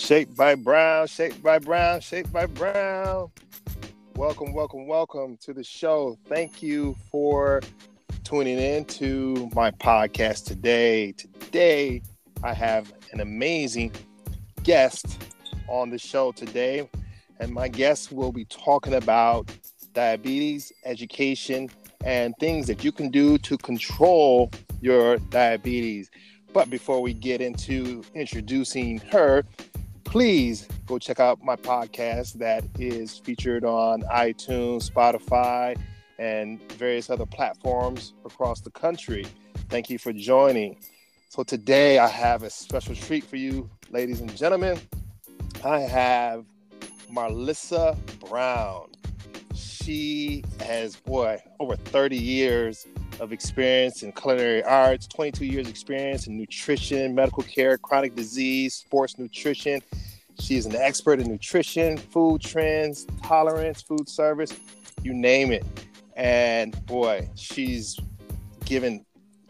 Shaped by Brown, shaped by Brown, shaped by Brown. Welcome, welcome, welcome to the show. Thank you for tuning in to my podcast today. Today, I have an amazing guest on the show today, and my guest will be talking about diabetes education and things that you can do to control your diabetes. But before we get into introducing her, please go check out my podcast that is featured on iTunes, Spotify, and various other platforms across the country. Thank you for joining. So, today I have a special treat for you, ladies and gentlemen. I have Marlisa Brown. She has, boy, over 30 years of experience in culinary arts, 22 years experience in nutrition, medical care, chronic disease, sports nutrition. She's an expert in nutrition, food trends, tolerance, food service, you name it. And boy, she's given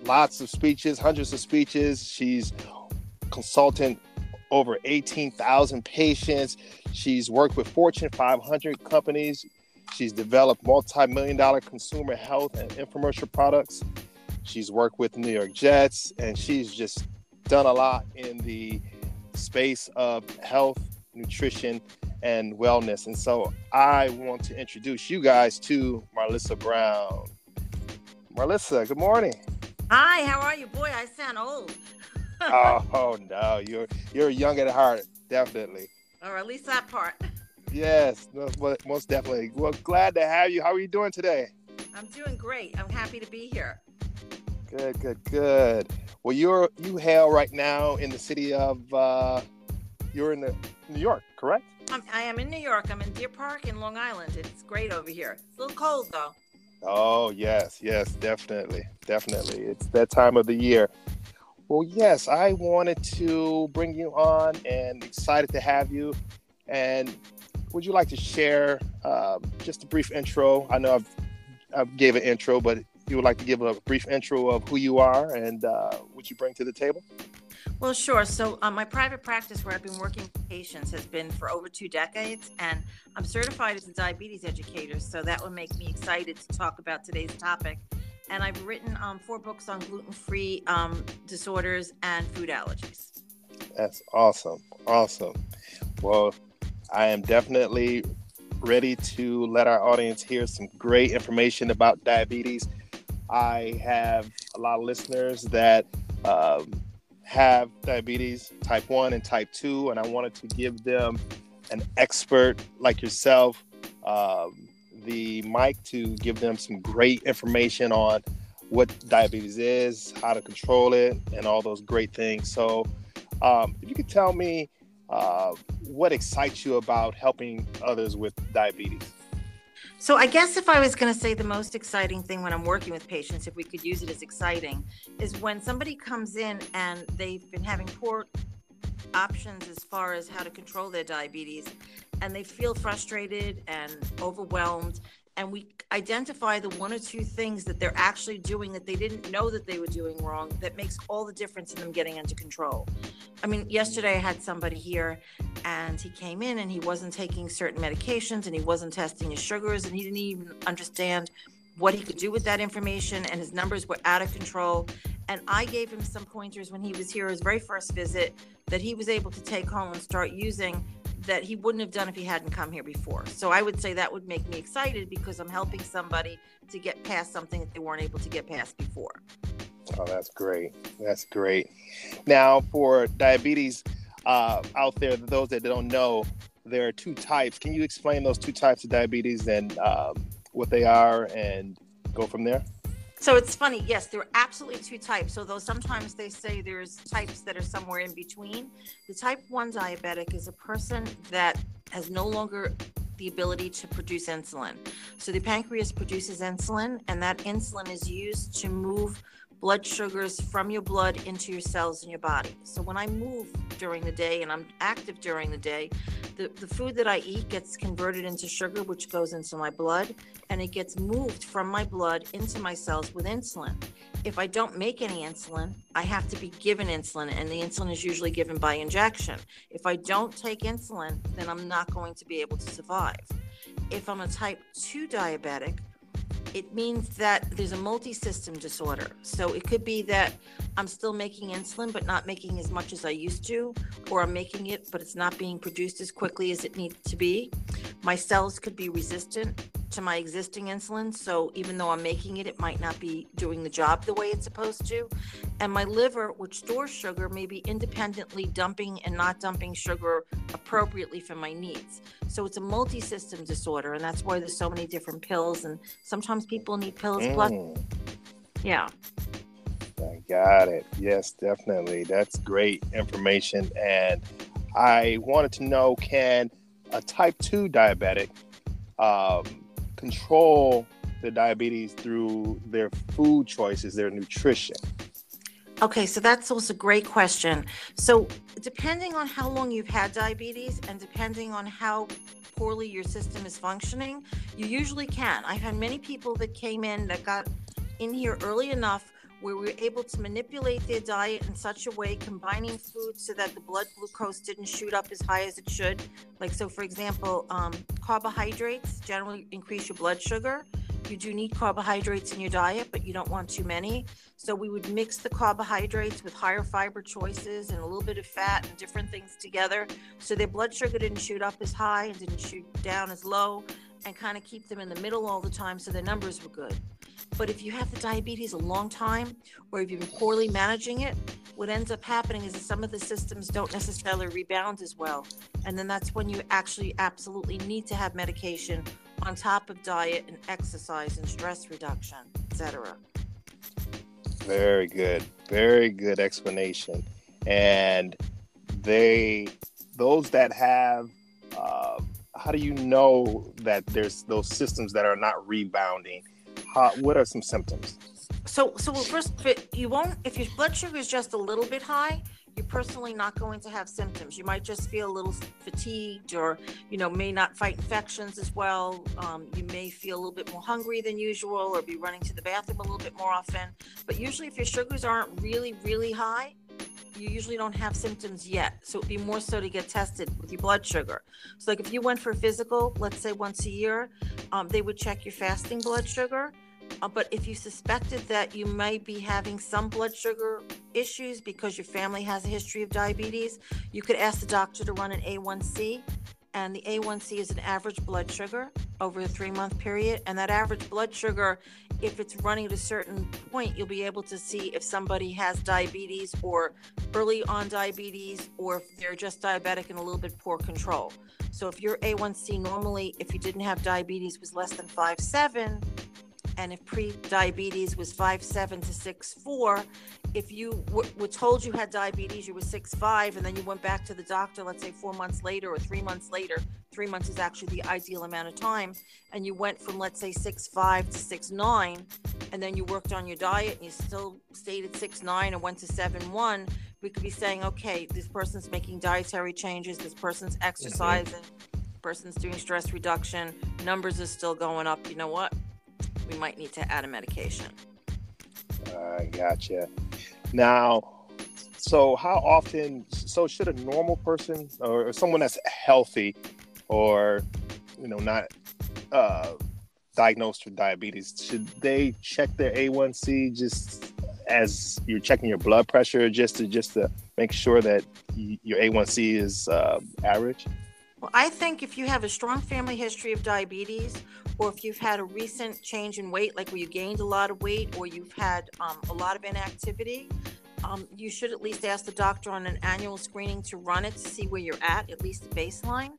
lots of speeches, hundreds of speeches. She's consultant over 18,000 patients. She's worked with Fortune 500 companies. She's developed multi-million dollar consumer health and infomercial products. She's worked with New York Jets, and she's just done a lot in the space of health, nutrition, and wellness. And so I want to introduce you guys to Marlisa Brown. Marlisa, good morning. Hi, how are you? Boy, I sound old. oh, oh no, you're you're young at heart, definitely. Or at least that part. Yes, most definitely. Well, glad to have you. How are you doing today? I'm doing great. I'm happy to be here. Good, good, good. Well, you're you hail right now in the city of uh, you're in the, New York, correct? I'm, I am in New York. I'm in Deer Park in Long Island. It's great over here. It's a little cold though. Oh yes, yes, definitely, definitely. It's that time of the year. Well, yes, I wanted to bring you on and excited to have you. And would you like to share uh, just a brief intro? I know I've, I gave an intro, but you would like to give a brief intro of who you are and uh, what you bring to the table? Well, sure. So, um, my private practice where I've been working with patients has been for over two decades, and I'm certified as a diabetes educator. So, that would make me excited to talk about today's topic. And I've written um, four books on gluten free um, disorders and food allergies. That's awesome. Awesome. Well, I am definitely ready to let our audience hear some great information about diabetes. I have a lot of listeners that um, have diabetes type 1 and type 2, and I wanted to give them an expert like yourself um, the mic to give them some great information on what diabetes is, how to control it, and all those great things. So, um, if you could tell me uh, what excites you about helping others with diabetes? So, I guess if I was going to say the most exciting thing when I'm working with patients, if we could use it as exciting, is when somebody comes in and they've been having poor options as far as how to control their diabetes and they feel frustrated and overwhelmed and we identify the one or two things that they're actually doing that they didn't know that they were doing wrong that makes all the difference in them getting under control. I mean, yesterday I had somebody here and he came in and he wasn't taking certain medications and he wasn't testing his sugars and he didn't even understand what he could do with that information and his numbers were out of control and I gave him some pointers when he was here his very first visit that he was able to take home and start using that he wouldn't have done if he hadn't come here before. So I would say that would make me excited because I'm helping somebody to get past something that they weren't able to get past before. Oh, that's great. That's great. Now, for diabetes uh, out there, those that don't know, there are two types. Can you explain those two types of diabetes and um, what they are and go from there? So it's funny. Yes, there are absolutely two types. So though sometimes they say there's types that are somewhere in between, the type 1 diabetic is a person that has no longer the ability to produce insulin. So the pancreas produces insulin and that insulin is used to move blood sugars from your blood into your cells in your body. So when I move during the day and I'm active during the day, the, the food that I eat gets converted into sugar, which goes into my blood, and it gets moved from my blood into my cells with insulin. If I don't make any insulin, I have to be given insulin, and the insulin is usually given by injection. If I don't take insulin, then I'm not going to be able to survive. If I'm a type 2 diabetic, it means that there's a multi-system disorder. So it could be that I'm still making insulin, but not making as much as I used to, or I'm making it, but it's not being produced as quickly as it needs to be. My cells could be resistant to my existing insulin. So even though I'm making it, it might not be doing the job the way it's supposed to. And my liver, which stores sugar, may be independently dumping and not dumping sugar appropriately for my needs. So it's a multi system disorder. And that's why there's so many different pills. And sometimes people need pills mm. plus. Yeah. I got it. Yes, definitely. That's great information. And I wanted to know can a type 2 diabetic um, control the diabetes through their food choices, their nutrition? Okay, so that's also a great question. So, depending on how long you've had diabetes and depending on how poorly your system is functioning, you usually can. I've had many people that came in that got in here early enough where we were able to manipulate their diet in such a way, combining food so that the blood glucose didn't shoot up as high as it should. Like, so for example, um, carbohydrates generally increase your blood sugar. You do need carbohydrates in your diet, but you don't want too many. So we would mix the carbohydrates with higher fiber choices and a little bit of fat and different things together so their blood sugar didn't shoot up as high and didn't shoot down as low and kind of keep them in the middle all the time so their numbers were good. But if you have the diabetes a long time, or if you've been poorly managing it, what ends up happening is that some of the systems don't necessarily rebound as well. And then that's when you actually absolutely need to have medication on top of diet and exercise and stress reduction, etc. Very good. Very good explanation. And they, those that have, uh, how do you know that there's those systems that are not rebounding? How, what are some symptoms? So, so first, you won't if your blood sugar is just a little bit high. You're personally not going to have symptoms. You might just feel a little fatigued, or you know, may not fight infections as well. Um, you may feel a little bit more hungry than usual, or be running to the bathroom a little bit more often. But usually, if your sugars aren't really, really high, you usually don't have symptoms yet. So it'd be more so to get tested with your blood sugar. So, like if you went for physical, let's say once a year, um, they would check your fasting blood sugar. Uh, but if you suspected that you might be having some blood sugar issues because your family has a history of diabetes, you could ask the doctor to run an A1C. And the A1C is an average blood sugar over a three month period. And that average blood sugar if it's running at a certain point, you'll be able to see if somebody has diabetes or early on diabetes or if they're just diabetic and a little bit poor control. So if your A1C normally, if you didn't have diabetes, was less than five seven, and if pre-diabetes was five seven to six four, if you were told you had diabetes, you were six five, and then you went back to the doctor, let's say four months later or three months later, three months is actually the ideal amount of time, and you went from let's say six five to six nine, and then you worked on your diet and you still stayed at six nine and went to seven one, we could be saying, okay, this person's making dietary changes, this person's exercising, mm-hmm. person's doing stress reduction, numbers are still going up. You know what? We might need to add a medication. I gotcha. Now, so how often? So should a normal person or someone that's healthy, or you know, not uh, diagnosed with diabetes, should they check their A1C just as you're checking your blood pressure, just to just to make sure that your A1C is uh, average? Well, I think if you have a strong family history of diabetes, or if you've had a recent change in weight, like where you gained a lot of weight, or you've had um, a lot of inactivity, um, you should at least ask the doctor on an annual screening to run it to see where you're at, at least the baseline.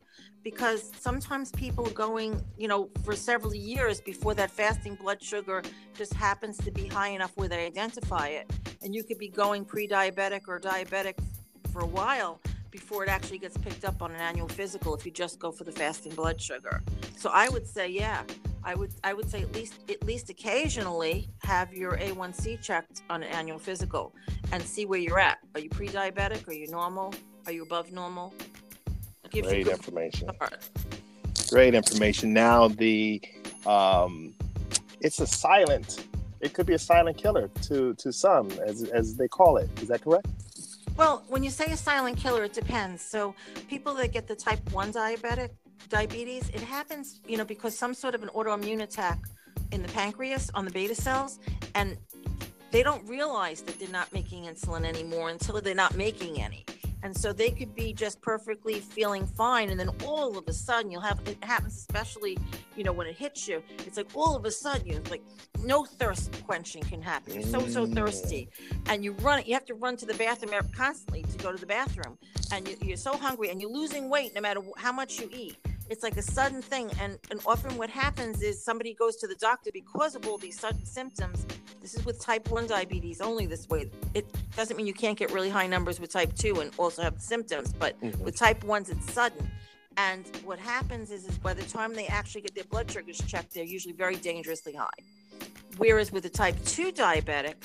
Because sometimes people are going, you know, for several years before that fasting blood sugar just happens to be high enough where they identify it. And you could be going pre diabetic or diabetic for a while before it actually gets picked up on an annual physical if you just go for the fasting blood sugar. So I would say, yeah, I would I would say at least at least occasionally have your A1C checked on an annual physical and see where you're at. Are you pre-diabetic? Are you normal? Are you above normal? Great information. Great information. Now the um, it's a silent. It could be a silent killer to to some, as as they call it. Is that correct? Well, when you say a silent killer, it depends. So people that get the type one diabetic diabetes, it happens, you know, because some sort of an autoimmune attack in the pancreas on the beta cells, and they don't realize that they're not making insulin anymore until they're not making any. And so they could be just perfectly feeling fine. And then all of a sudden, you'll have it happens, especially, you know, when it hits you. It's like all of a sudden, you like no thirst quenching can happen. You're so, so mm. thirsty. And you run, you have to run to the bathroom constantly to go to the bathroom. And you, you're so hungry and you're losing weight no matter how much you eat it's like a sudden thing and and often what happens is somebody goes to the doctor because of all these sudden symptoms. This is with type 1 diabetes only this way. It doesn't mean you can't get really high numbers with type 2 and also have the symptoms but mm-hmm. with type 1s it's sudden. And what happens is is by the time they actually get their blood sugars checked they're usually very dangerously high whereas with a type 2 diabetic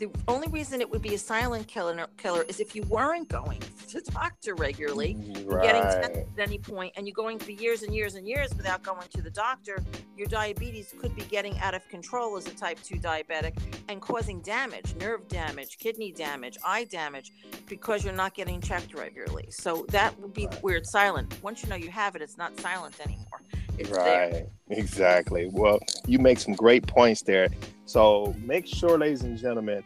the only reason it would be a silent killer killer is if you weren't going to the doctor regularly, right. getting tested at any point, and you're going for years and years and years without going to the doctor. Your diabetes could be getting out of control as a type two diabetic and causing damage, nerve damage, kidney damage, eye damage, because you're not getting checked regularly. So that would be right. where it's silent. Once you know you have it, it's not silent anymore. Right. There. Exactly. Well, you make some great points there. So make sure, ladies and gentlemen,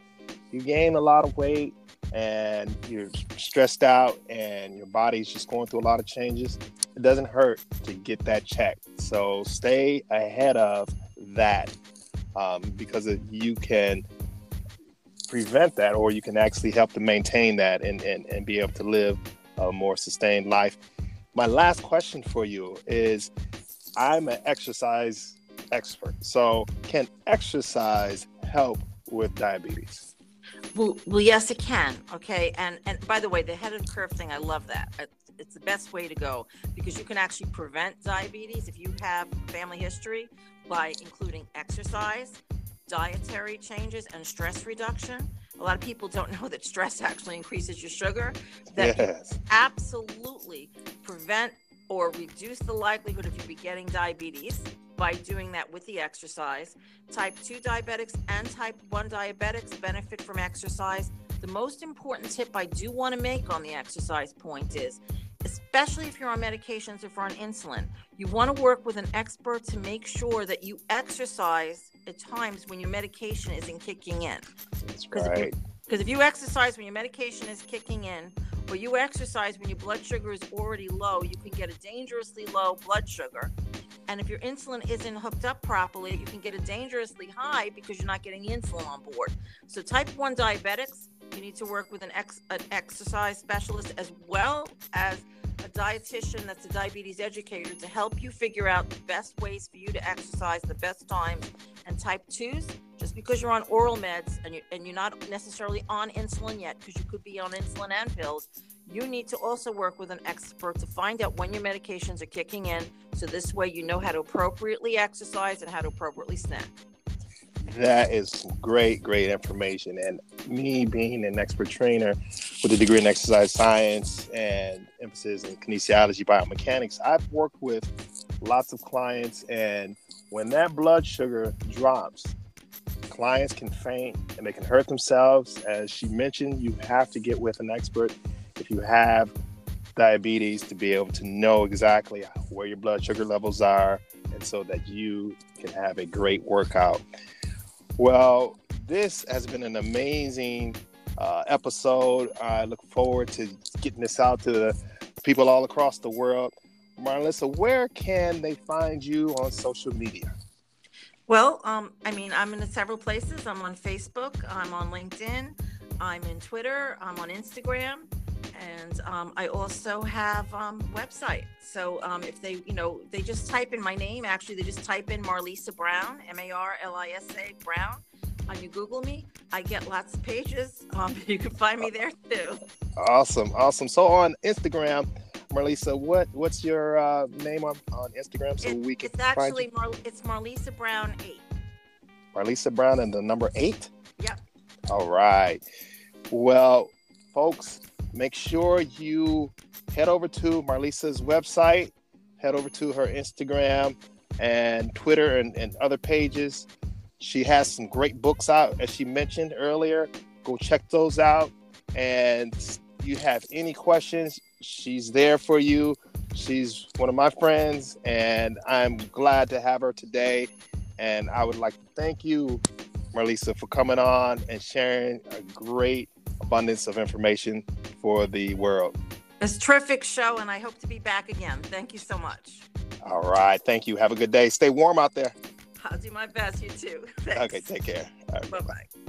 you gain a lot of weight and you're stressed out and your body's just going through a lot of changes, it doesn't hurt to get that checked. So stay ahead of that um, because you can prevent that or you can actually help to maintain that and, and, and be able to live a more sustained life. My last question for you is I'm an exercise expert. So, can exercise help with diabetes? Well, well, yes, it can. Okay, and and by the way, the head and curve thing, I love that. It's the best way to go because you can actually prevent diabetes if you have family history by including exercise, dietary changes, and stress reduction. A lot of people don't know that stress actually increases your sugar. That yes. absolutely prevent or reduce the likelihood of you be getting diabetes by doing that with the exercise. Type 2 diabetics and type 1 diabetics benefit from exercise. The most important tip I do want to make on the exercise point is especially if you're on medications or if you're on insulin, you want to work with an expert to make sure that you exercise at times when your medication isn't kicking in. That's right. Because if you exercise when your medication is kicking in, you exercise when your blood sugar is already low, you can get a dangerously low blood sugar. And if your insulin isn't hooked up properly, you can get a dangerously high because you're not getting insulin on board. So, type 1 diabetics, you need to work with an, ex- an exercise specialist as well as a dietitian that's a diabetes educator to help you figure out the best ways for you to exercise, the best times. And type 2s, because you're on oral meds and, you, and you're not necessarily on insulin yet, because you could be on insulin and pills, you need to also work with an expert to find out when your medications are kicking in. So this way you know how to appropriately exercise and how to appropriately snack. That is great, great information. And me being an expert trainer with a degree in exercise science and emphasis in kinesiology, biomechanics, I've worked with lots of clients. And when that blood sugar drops, clients can faint and they can hurt themselves. As she mentioned, you have to get with an expert if you have diabetes to be able to know exactly where your blood sugar levels are and so that you can have a great workout. Well, this has been an amazing uh, episode. I look forward to getting this out to the people all across the world. Marlisa, where can they find you on social media? Well, um, I mean, I'm in several places. I'm on Facebook, I'm on LinkedIn, I'm in Twitter, I'm on Instagram and um, I also have um, website. So um, if they, you know, they just type in my name. Actually, they just type in Marlisa Brown, M A R L I S A Brown. On you Google me, I get lots of pages. Um, you can find me there too. Awesome, awesome. So on Instagram, Marlisa, what what's your uh, name on, on Instagram so It- we can it's find actually? Mar- it's Marlisa Brown eight. Marlisa Brown and the number eight. Yep. All right. Well, folks, make sure you head over to Marlisa's website, head over to her Instagram and Twitter and, and other pages. She has some great books out, as she mentioned earlier. Go check those out. And you have any questions, she's there for you. She's one of my friends, and I'm glad to have her today. And I would like to thank you, Marlisa, for coming on and sharing a great abundance of information for the world. It's a terrific show, and I hope to be back again. Thank you so much. All right. Thank you. Have a good day. Stay warm out there. I'll do my best. You too. Thanks. Okay. Take care. Right. Bye bye.